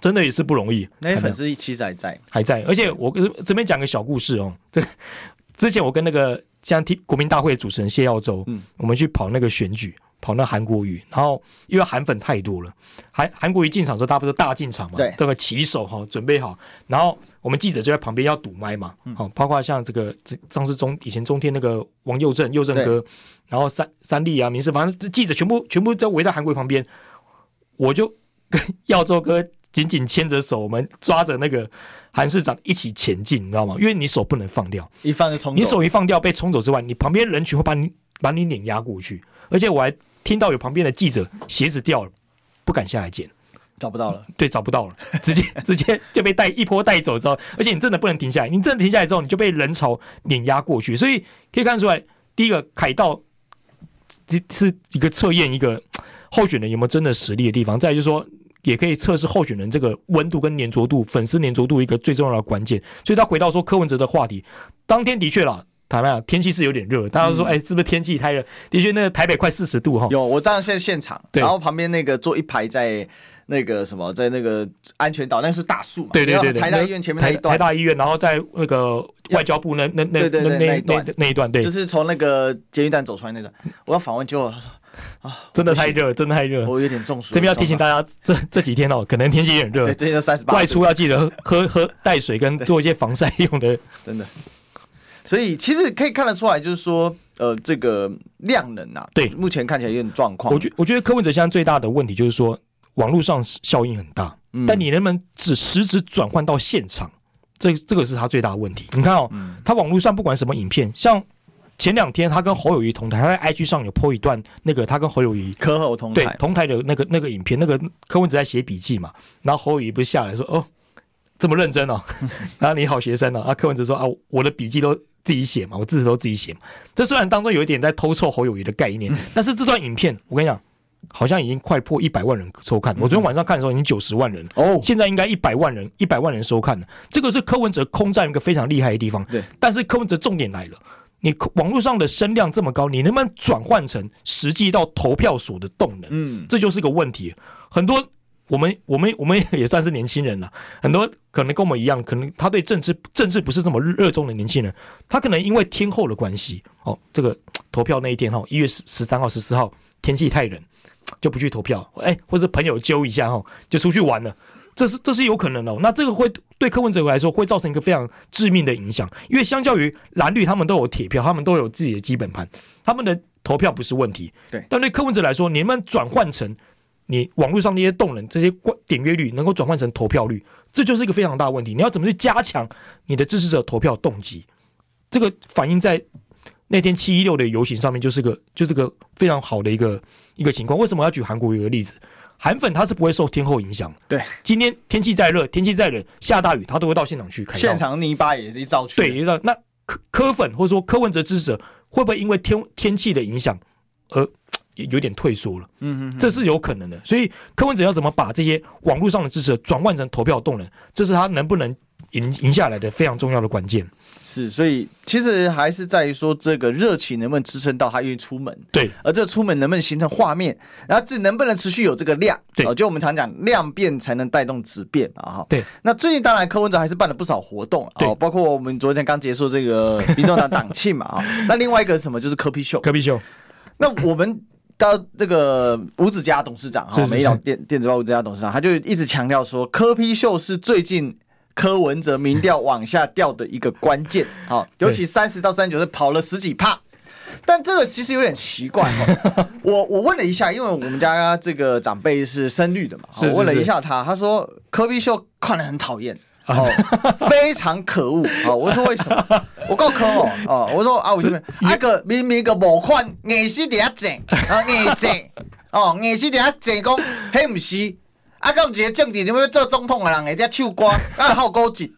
真的也是不容易。那些粉丝其实还在，还在。而且我这边讲个小故事哦，这之前我跟那个像听国民大会的主持人谢耀洲，嗯，我们去跑那个选举，跑那韩国瑜，然后因为韩粉太多了，韩韩国瑜进场之后，他不是大进场嘛，对，这个旗手哈准备好，然后。我们记者就在旁边要堵麦嘛，好、嗯，包括像这个上次中以前中天那个王佑正佑正哥，然后三三立啊、民视，反正记者全部全部都围在韩国瑜旁边，我就跟耀州哥紧紧牵着手，我们抓着那个韩市长一起前进，你知道吗？因为你手不能放掉，一放就冲，你手一放掉被冲走之外，你旁边人群会把你把你碾压过去，而且我还听到有旁边的记者鞋子掉了，不敢下来捡。找不到了，对，找不到了，直接 直接就被带一波带走之后，而且你真的不能停下来，你真的停下来之后，你就被人潮碾压过去，所以可以看出来，第一个凯道这是一个测验一个候选人有没有真的实力的地方，再就是说，也可以测试候选人这个温度跟粘着度、粉丝粘着度一个最重要的关键。所以他回到说柯文哲的话题，当天的确啦，台湾天气是有点热，大家说，哎、是不是天气太热？的确，那个台北快四十度哈。有，我当然现在现场，然后旁边那个坐一排在。那个什么，在那个安全岛，那是大树嘛？对对对，台大医院前面那一段。台大医院，然后在那个外交部那那那那那那一段，那一段对，就是从那个监狱站走出来那段。我要访问，结果啊，真的太热，真的太热，我有点中暑。这边要提醒大家，这这几天哦，可能天气有点热，对，最近三十八，外出要记得喝喝带水，跟做一些防晒用的，真的。所以其实可以看得出来，就是说，呃，这个量能啊，对，目前看起来有点状况。我觉我觉得柯文哲现在最大的问题就是说。网络上效应很大，但你能不能只实质转换到现场？这这个是他最大的问题。你看哦，他网络上不管什么影片，像前两天他跟侯友谊同台，他在 IG 上有 po 一段那个他跟侯友谊柯侯同台对同台的那个那个影片，那个柯文哲在写笔记嘛，然后侯友谊不是下来说哦这么认真哦，然 后你好学生哦，啊柯文哲说啊我的笔记都自己写嘛，我字都自己写嘛。这虽然当中有一点在偷臭侯友谊的概念，但是这段影片我跟你讲。好像已经快破一百万人收看。我昨天晚上看的时候已经九十万人哦，现在应该一百万人，一百万人收看了。这个是柯文哲空战一个非常厉害的地方。对，但是柯文哲重点来了，你网络上的声量这么高，你能不能转换成实际到投票所的动能？嗯，这就是个问题。很多我们我们我们也算是年轻人了，很多可能跟我们一样，可能他对政治政治不是这么热衷的年轻人，他可能因为天候的关系，哦，这个投票那一天哈，一月十十三号、十四号天气太冷。就不去投票，哎、欸，或者朋友揪一下哈，就出去玩了，这是这是有可能的。那这个会对柯文哲来说会造成一个非常致命的影响，因为相较于蓝绿，他们都有铁票，他们都有自己的基本盘，他们的投票不是问题。对，但对柯文哲来说，你能不能转换成你网络上那些动能，这些点阅率能够转换成投票率，这就是一个非常大的问题。你要怎么去加强你的支持者投票动机？这个反映在那天七一六的游行上面，就是个就是个非常好的一个。一个情况，为什么要举韩国瑜的例子？韩粉他是不会受天候影响。对，今天天气再热，天气再冷，下大雨，他都会到现场去看。现场泥巴也是一照去。对，那柯柯粉或者说柯文哲支持者会不会因为天天气的影响而 有点退缩了？嗯嗯，这是有可能的。所以柯文哲要怎么把这些网络上的支持转换成投票动能，这是他能不能赢赢下来的非常重要的关键。是，所以其实还是在于说，这个热情能不能支撑到他愿意出门？对，而这个出门能不能形成画面，然后这能不能持续有这个量？对，就我们常讲，量变才能带动质变啊！哈，对。那最近当然柯文哲还是办了不少活动啊，包括我们昨天刚结束这个 民众党党庆嘛啊。那另外一个是什么？就是柯 P 秀。柯 P 秀。那我们到这个吴子嘉董事长哈，美丽岛电电子报吴子嘉董事长，他就一直强调说，柯 P 秀是最近。柯文哲民调往下掉的一个关键，好，尤其三十到三十九是跑了十几趴，但这个其实有点奇怪 哈。我我问了一下，因为我们家这个长辈是深绿的嘛，我问了一下他，他说柯比秀看得很讨厌，哦，非常可恶啊。我说为什么？我告柯哦，哦，我说啊，为什么？啊个明明个某款硬是底下整啊硬整哦硬是底下整讲，嘿不是。啊，到一个政治，你要做总统的人，会在唱歌，啊，好高级。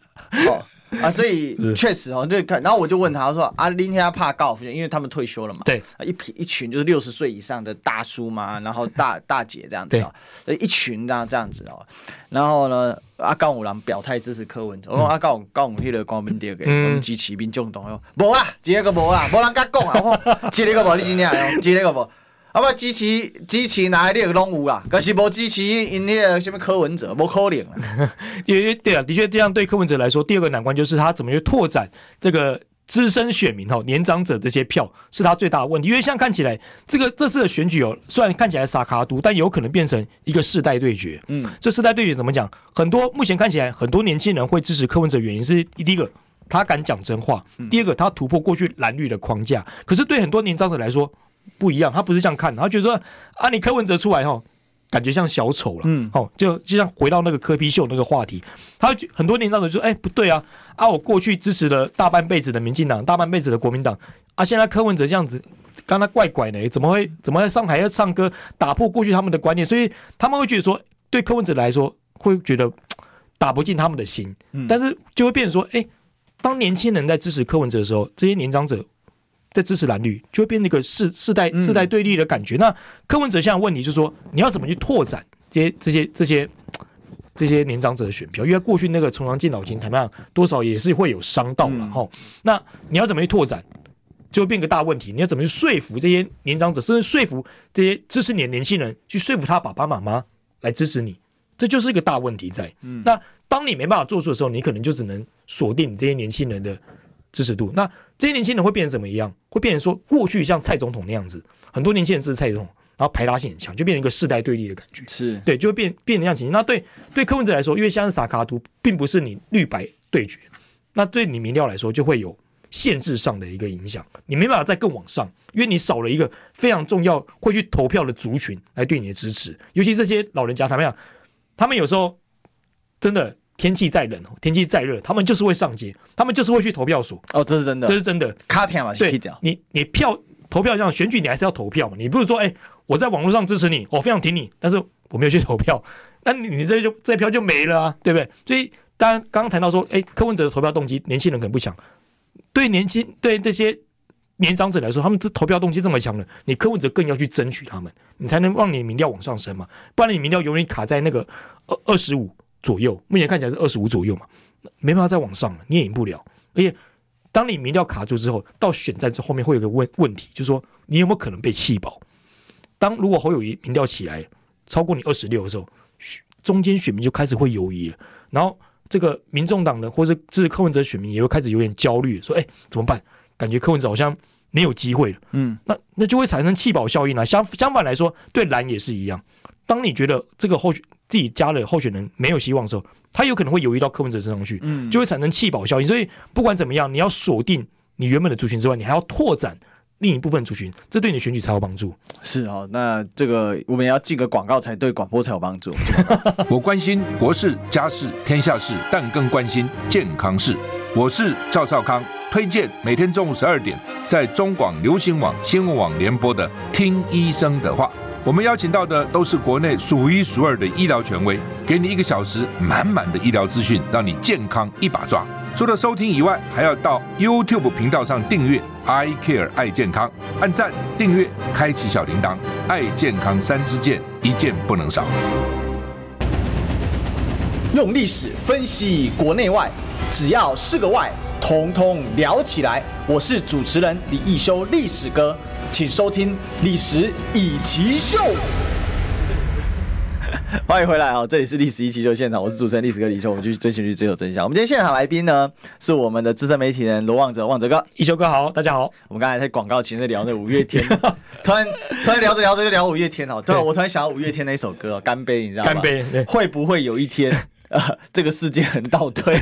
哦，啊，所以确实哦，这看，然后我就问他说：“啊，林天怕高尔夫，因为他们退休了嘛。”对，一批一群就是六十岁以上的大叔嘛，然后大大姐这样子哦，一群这样这样子哦。然后呢，阿高五郎表态支持柯文哲。我说阿高高五那个光明第二个，我们机器兵中动哟，无啦，一个无啦，无人敢讲啊，我一个无，你真正哟，一个无。啊不，支持支持哪一列拢有啦，可是无支持因那个什么柯文哲，无可能啦。因为对啊，的确这样对柯文哲来说，第二个难关就是他怎么去拓展这个资深选民哈，年长者这些票是他最大的问题。因为像看起来这个这次的选举哦，虽然看起来撒卡都，但有可能变成一个世代对决。嗯，这世代对决怎么讲？很多目前看起来很多年轻人会支持柯文哲，原因是第一个他敢讲真话，第二个他突破过去蓝绿的框架。可是对很多年长者来说，不一样，他不是这样看，他觉得说啊，你柯文哲出来吼，感觉像小丑了，嗯，哦，就就像回到那个柯皮秀那个话题，他很多年长者就说，哎，不对啊，啊，我过去支持了大半辈子的民进党，大半辈子的国民党，啊，现在柯文哲这样子，刚才怪怪的，怎么会怎么在上海要唱歌，打破过去他们的观念，所以他们会觉得说，对柯文哲来说，会觉得打不进他们的心，但是就会变成说，哎，当年轻人在支持柯文哲的时候，这些年长者。在支持蓝绿，就会变成一个世世代世代对立的感觉。嗯、那柯文哲现在问题就是说，你要怎么去拓展这些这些这些这些年长者的选票？因为过去那个重阳敬老金台上多少也是会有伤到嘛哈。那你要怎么去拓展，就会变个大问题。你要怎么去说服这些年长者，甚至说服这些支持你的年轻人，去说服他爸爸妈妈来支持你？这就是一个大问题在。嗯、那当你没办法做出的时候，你可能就只能锁定你这些年轻人的支持度。那这些年轻人会变成怎么样？会变成说，过去像蔡总统那样子，很多年轻人支持蔡总统，然后排他性很强，就变成一个世代对立的感觉。是对，就会变变成这样情形。那对对柯文哲来说，因为现在是萨卡图，并不是你绿白对决，那对你民调来说就会有限制上的一个影响，你没办法再更往上，因为你少了一个非常重要会去投票的族群来对你的支持，尤其这些老人家，他们讲，他们有时候真的。天气再冷，天气再热，他们就是会上街，他们就是会去投票所。哦，这是真的，这是真的。卡天嘛，对，你你票投票这样选举，你还是要投票嘛。你不是说，哎、欸，我在网络上支持你，我非常挺你，但是我没有去投票，那你你这就这票就没了啊，对不对？所以当然刚刚谈到说，哎、欸，柯文哲的投票动机，年轻人可能不强。对年轻对这些年长者来说，他们这投票动机这么强的，你柯文哲更要去争取他们，你才能让你民调往上升嘛。不然你民调永远卡在那个二二十五。左右，目前看起来是二十五左右嘛，没办法再往上了，你也赢不了。而且，当你民调卡住之后，到选战之后面会有个问问题，就是说你有没有可能被弃保？当如果侯友谊民调起来超过你二十六的时候，中间选民就开始会犹豫了。然后，这个民众党的或者支持柯文哲选民也会开始有点焦虑，说：“哎，怎么办？感觉柯文哲好像没有机会了。”嗯，那那就会产生弃保效应啊。相相反来说，对蓝也是一样。当你觉得这个候选自己家的候选人没有希望的时候，他有可能会犹豫到柯文哲身上去，嗯，就会产生弃保效应。所以不管怎么样，你要锁定你原本的族群之外，你还要拓展另一部分族群，这对你的选举才有帮助。是哦，那这个我们也要进个广告才对广播才有帮助。我关心国事、家事、天下事，但更关心健康事。我是赵少康，推荐每天中午十二点在中广流行网新闻网联播的《听医生的话》。我们邀请到的都是国内数一数二的医疗权威，给你一个小时满满的医疗资讯，让你健康一把抓。除了收听以外，还要到 YouTube 频道上订阅 “I Care 爱健康”，按赞、订阅、开启小铃铛，爱健康三支箭，一件不能少。用历史分析国内外，只要是个“外”，统统聊起来。我是主持人李易修，历史哥。请收听《历史易起 SHOW》，欢迎回来啊！这里是《历史易起 SHOW》现场，我是主持人历史哥李易修，我们继续追寻去追求真相。我们今天现场来宾呢，是我们的资深媒体人罗望哲，望哲哥，一修哥好，大家好。我们刚才在广告前在聊那五月天，突然突然聊着聊着就聊五月天哦，对，我突然想到五月天那首歌《干杯》，你知道吗？干杯，会不会有一天，呃，这个世界很倒退？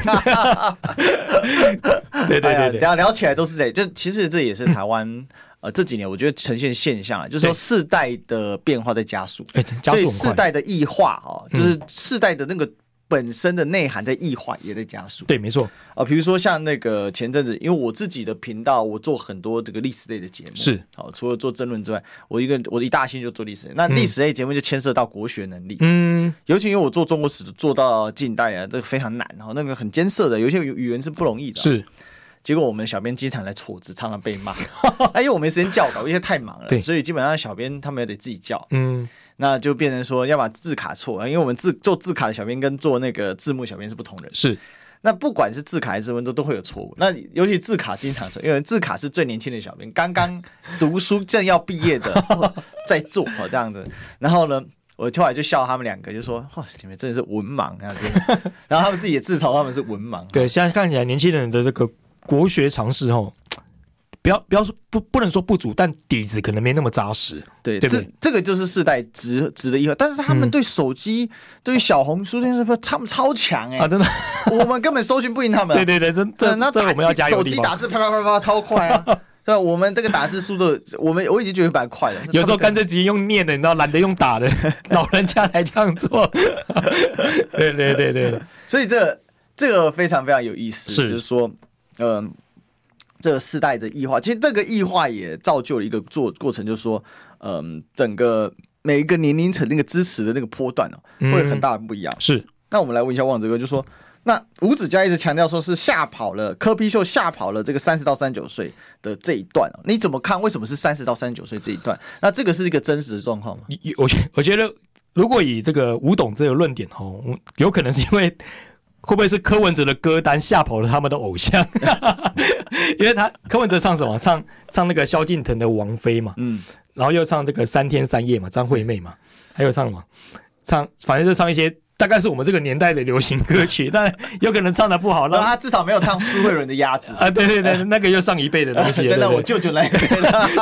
对对对对，等下聊起来都是累，就其实这也是台湾。呃，这几年我觉得呈现现象啊，就是说世代的变化在加速，所以世代的异化哦，就是世代的那个本身的内涵在异化，也在加速。对，没错。啊，比如说像那个前阵子，因为我自己的频道，我做很多这个历史类的节目，是。好，除了做争论之外，我一个我一大心就做历史类。那历史类节目就牵涉到国学能力，嗯，尤其因为我做中国史做到近代啊，这个非常难，然后那个很艰涩的，有些语言是不容易的。是。结果我们小编经常来错字，常常被骂。哎，因为我没时间校稿，因为太忙了，所以基本上小编他们也得自己校。嗯，那就变成说要把字卡错，因为我们字做字卡的小编跟做那个字幕小编是不同人。是，那不管是字卡还是字幕都都会有错误。那尤其字卡经常错，因为字卡是最年轻的小编，刚刚读书正要毕业的 在做哦这样子。然后呢，我后来就笑他们两个，就说：“哇，你们真的是文盲这样子。”然后他们自己也自嘲他们是文盲。对，现在看起来年轻人的这个。国学常识哦，不要不要说不不能说不足，但底子可能没那么扎实。对，对对这这个就是世代值值的异化。但是他们对手机、嗯、对小红书这些什么超超强哎、欸、啊！真的，我们根本搜寻不赢他们。对对对，真的。那我们要加油。手机打字啪啪啪啪超快啊！对，我们这个打字速度，我们我已经觉得蛮快了。有时候干脆直接用念的，你知道，懒得用打的，老人家来这样做。对对对对，所以这这个非常非常有意思，是就是说。嗯、呃，这个世代的异化，其实这个异化也造就了一个做过程，就是说，嗯、呃，整个每一个年龄层那个支持的那个波段哦，会有很大的不一样。是，那我们来问一下旺子哥，就是说，那吴子嘉一直强调说是吓跑了柯比秀，吓跑了这个三十到三十九岁的这一段哦，你怎么看？为什么是三十到三十九岁这一段？那这个是一个真实的状况吗？我觉我觉得，如果以这个吴董这个论点哦，有可能是因为。会不会是柯文哲的歌单吓跑了他们的偶像？因为他柯文哲唱什么？唱唱那个萧敬腾的《王妃》嘛，嗯，然后又唱这个三天三夜嘛，张惠妹嘛，还有唱什么？唱反正就唱一些大概是我们这个年代的流行歌曲，但有可能唱的不好。那他至少没有唱苏慧伦的鸭子 啊，对对对，那个又上一辈的东西。对，那我舅舅来。对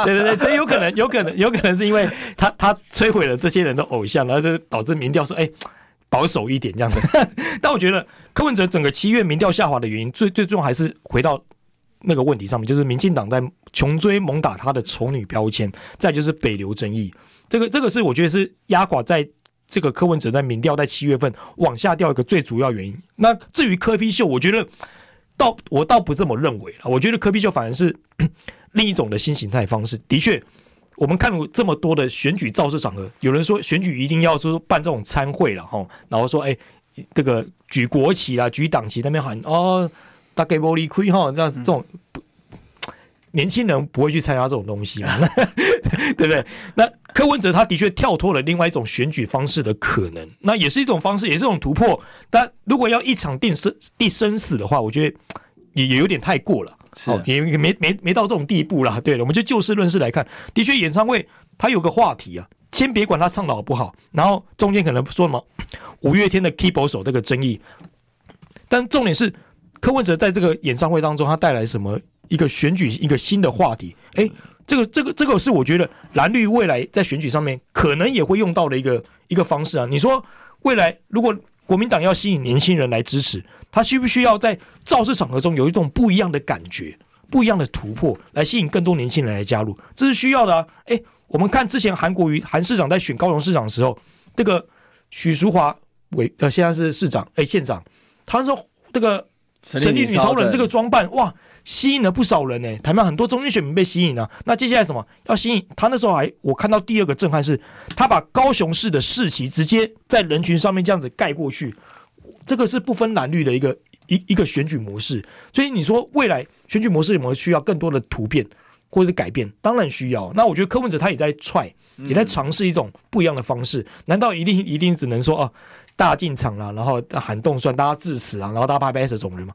对对，这有可能，有可能，有可能是因为他他摧毁了这些人的偶像，然后就导致民调说，哎。保守一点这样子，但我觉得柯文哲整个七月民调下滑的原因，最最重要还是回到那个问题上面，就是民进党在穷追猛打他的丑女标签，再就是北流争议，这个这个是我觉得是压垮在这个柯文哲在民调在七月份往下掉一个最主要原因。那至于柯 P 秀，我觉得倒我倒不这么认为了，我觉得柯 P 秀反而是 另一种的新形态方式，的确。我们看过这么多的选举造势场合，有人说选举一定要说办这种参会了哈，然后说哎，这个举国旗啦、举党旗那边喊哦，大概玻璃亏哈，这样子这种年轻人不会去参加这种东西嘛，对不对？那柯文哲他的确跳脱了另外一种选举方式的可能，那也是一种方式，也是一种突破。但如果要一场定生定生死的话，我觉得也也有点太过了。是、哦，也没没没到这种地步啦。对，我们就就事论事来看，的确演唱会它有个话题啊，先别管他唱的好不好，然后中间可能说什么五月天的 keyboard 手这个争议，但重点是柯文哲在这个演唱会当中，他带来什么一个选举一个新的话题？哎，这个这个这个是我觉得蓝绿未来在选举上面可能也会用到的一个一个方式啊。你说未来如果国民党要吸引年轻人来支持？他需不需要在造势场合中有一种不一样的感觉、不一样的突破，来吸引更多年轻人来加入？这是需要的啊！哎，我们看之前韩国瑜韩市长在选高雄市长的时候，这个许淑华委呃现在是市长哎县长，他说这个神力女超人这个装扮哇，吸引了不少人呢。台湾很多中间选民被吸引了。那接下来什么要吸引他？那时候还我看到第二个震撼是，他把高雄市的市旗直接在人群上面这样子盖过去。这个是不分蓝绿的一个一一个选举模式，所以你说未来选举模式有没有需要更多的突变或者是改变？当然需要。那我觉得柯文哲他也在 try，也在尝试一种不一样的方式。难道一定一定只能说啊大进场了，然后喊动算，大家致辞啊，然后大家拍拍手这种人吗？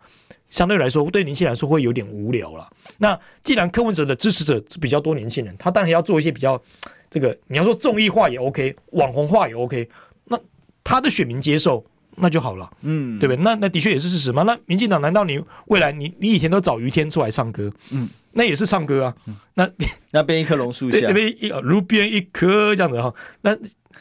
相对来说，对年轻人来说会有点无聊了。那既然柯文哲的支持者比较多年轻人，他当然要做一些比较这个你要说综艺化也 OK，网红化也 OK，那他的选民接受。那就好了，嗯，对不对？那那的确也是事实嘛。那民进党难道你未来你你以前都找于天出来唱歌，嗯，那也是唱歌啊。嗯、那 那边一棵榕树下，那边一路边一棵这样子哈。那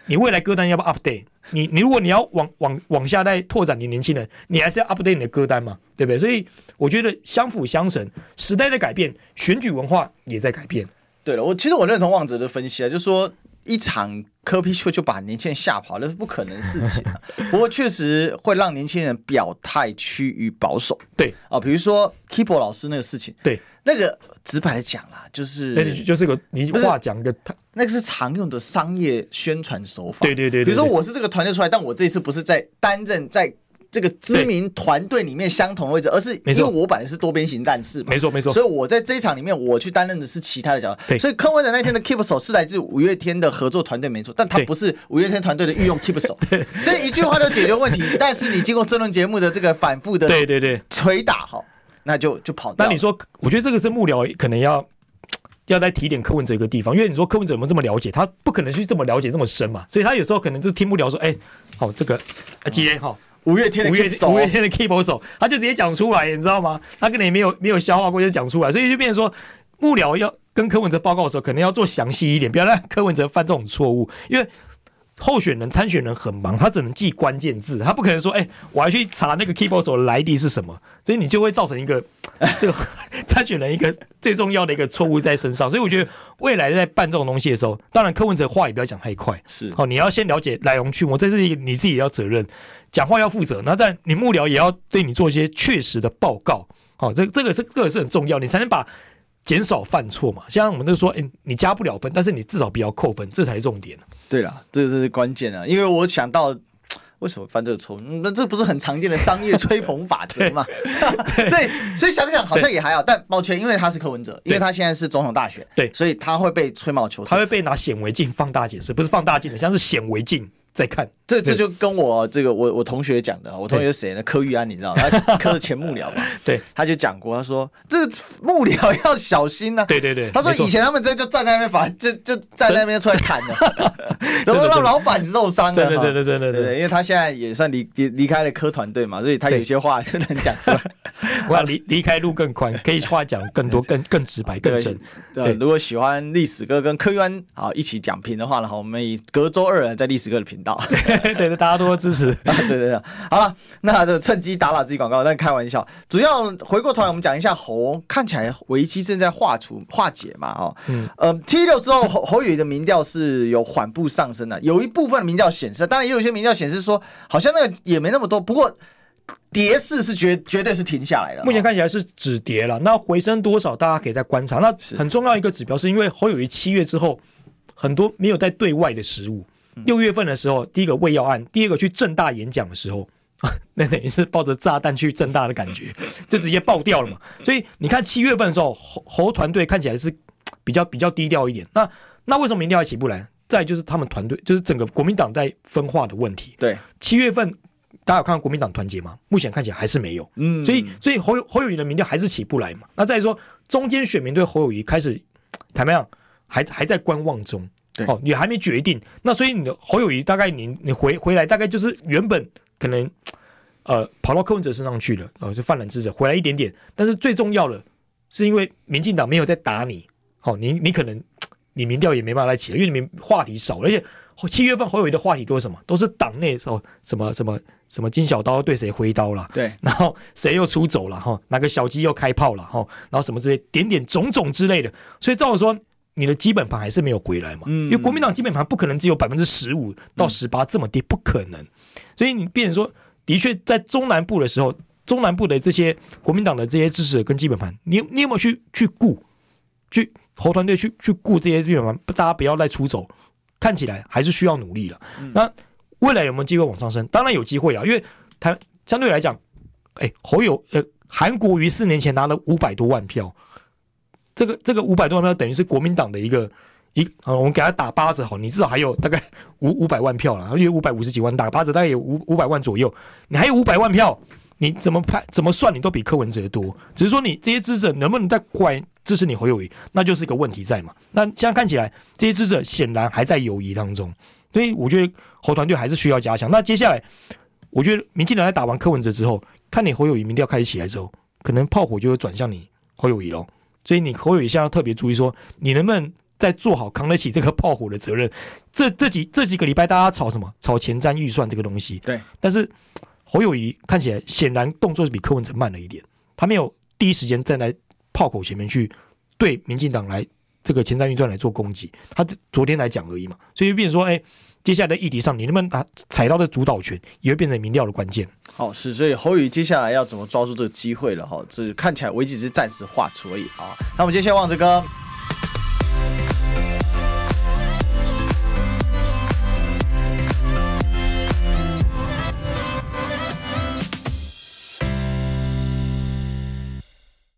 你未来歌单要不要 update？你你如果你要往往往下再拓展你年轻人，你还是要 update 你的歌单嘛，对不对？所以我觉得相辅相成，时代的改变，选举文化也在改变。对了，我其实我认同旺泽的分析啊，就是说。一场柯 P 秀就把年轻人吓跑，那是不可能的事情啊。不过确实会让年轻人表态趋于保守。对啊，比如说 Kipo 老师那个事情，对那个直白的讲啦，就是那就是个你话讲的，那个是常用的商业宣传手法。对对对，对，对，对，比如说我是这个团队出来，但我这一次不是在担任在。这个知名团队里面相同的位置，而是因为我本来是多边形战士嘛，没错没错，所以我在这一场里面我去担任的是其他的角色。所以柯文哲那天的 Keep 手是来自五月天的合作团队，没错，但他不是五月天团队的御用 Keep 手。这一句话就解决问题，但是你经过这轮节目的这个反复的对对对。捶打哈，那就就跑掉。那你说，我觉得这个是幕僚可能要要再提点柯文哲一个地方，因为你说柯文哲有没有这么了解，他不可能去这么了解这么深嘛，所以他有时候可能就听不了说，哎，好这个啊，今天好。五月天的五月五月天的 keyboard 手，他就直接讲出来，你知道吗？他可能也没有没有消化过就讲出来，所以就变成说幕僚要跟柯文哲报告的时候，可能要做详细一点，不要让柯文哲犯这种错误，因为。候选人、参选人很忙，他只能记关键字，他不可能说：“哎、欸，我还去查那个 keyboard 手的来历是什么。”所以你就会造成一个 这个参选人一个最重要的一个错误在身上。所以我觉得未来在办这种东西的时候，当然柯文哲话也不要讲太快，是哦，你要先了解来龙去脉，这是你自己要责任，讲话要负责。那但你幕僚也要对你做一些确实的报告，好，这这个是这个是很重要，你才能把减少犯错嘛。像我们都说，哎、欸，你加不了分，但是你至少不要扣分，这才是重点。对了，这是关键啊！因为我想到，为什么犯这个错误？那这不是很常见的商业吹捧法则嘛？所以所以想想好像也还好。但抱歉，因为他是柯文哲，因为他现在是总统大选，对，所以他会被吹毛求疵，他会被拿显微镜放大解释，不是放大镜的，像是显微镜。再看，这这就跟我这个我我同学讲的，我同学是谁呢？柯玉安，你知道？他柯的前幕僚嘛？对，他就讲过，他说这个幕僚要小心呐、啊。对对对，他说以前他们这就站在那边反，就就站在那边出来砍的，怎么让老板受伤呢？对对对对对对对，因为他现在也算离离离开了柯团队嘛，所以他有些话就能讲出来。我要离离开路更宽，可以话讲更多、更更直白、更真。对，如果喜欢历史哥跟柯玉安好一起讲评的话然后，我们以隔周二在历史哥的频道。对对，大家多多支持。对对对，好了，那就趁机打打自己广告，但开玩笑。主要回过头来，我们讲一下侯，看起来危机正在化除化解嘛，哦，嗯，呃，七六之后，侯侯宇的民调是有缓步上升的，有一部分民调显示，当然也有一些民调显示说，好像那个也没那么多，不过跌势是绝绝对是停下来了。目前看起来是止跌了，那回升多少，大家可以再观察。那很重要一个指标，是因为侯友宜七月之后，很多没有在对外的实务。六月份的时候，第一个喂药案，第二个去正大演讲的时候，那等于是抱着炸弹去正大的感觉，就直接爆掉了嘛。所以你看七月份的时候，侯侯团队看起来是比较比较低调一点。那那为什么民调还起不来？再就是他们团队，就是整个国民党在分化的问题。对，七月份大家有看到国民党团结吗？目前看起来还是没有。嗯，所以所以侯侯友谊的民调还是起不来嘛。那再说中间选民对侯友谊开始坦白讲？还还在观望中。哦，你还没决定，那所以你的侯友谊大概你你回回来大概就是原本可能呃跑到柯文哲身上去了，哦就泛蓝支持回来一点点，但是最重要的是因为民进党没有在打你，哦你你可能你民调也没办法来起来，因为你们话题少，而且七月份侯友谊的话题都是什么？都是党内哦什么什么什么金小刀对谁挥刀了，对，然后谁又出走了哈，哪个小鸡又开炮了哈，然后什么之类点点种种之类的，所以照我说。你的基本盘还是没有回来嘛？嗯，因为国民党基本盘不可能只有百分之十五到十八这么低，不可能。所以你变成说，的确在中南部的时候，中南部的这些国民党的这些支持者跟基本盘，你你有没有去去顾，去侯团队去去顾这些基本盘？大家不要再出走，看起来还是需要努力了。那未来有没有机会往上升？当然有机会啊，因为他相对来讲，哎，侯友呃韩国瑜四年前拿了五百多万票。这个这个五百多万票等于是国民党的一个一啊，我们给他打八折好，你至少还有大概五五百万票了，因为五百五十几万打八折大概有五五百万左右，你还有五百万票，你怎么判怎么算你都比柯文哲多，只是说你这些支持者能不能再过来支持你侯友谊，那就是一个问题在嘛。那现在看起来这些支持者显然还在犹疑当中，所以我觉得侯团队还是需要加强。那接下来我觉得民进党在打完柯文哲之后，看你侯友宜民调开始起来之后，可能炮火就会转向你侯友谊喽。所以你侯友宜现在要特别注意，说你能不能在做好扛得起这个炮火的责任？这这几这几个礼拜，大家吵什么？吵前瞻预算这个东西。对。但是侯友谊看起来显然动作是比柯文哲慢了一点，他没有第一时间站在炮口前面去对民进党来这个前瞻预算来做攻击，他昨天来讲而已嘛，所以就变成说，哎，接下来的议题上，你能不能打踩到的主导权，也会变成民调的关键。好，是，所以侯宇接下来要怎么抓住这个机会了哈？这看起来危机只是暂时画出而已啊。那我们接下来望子哥。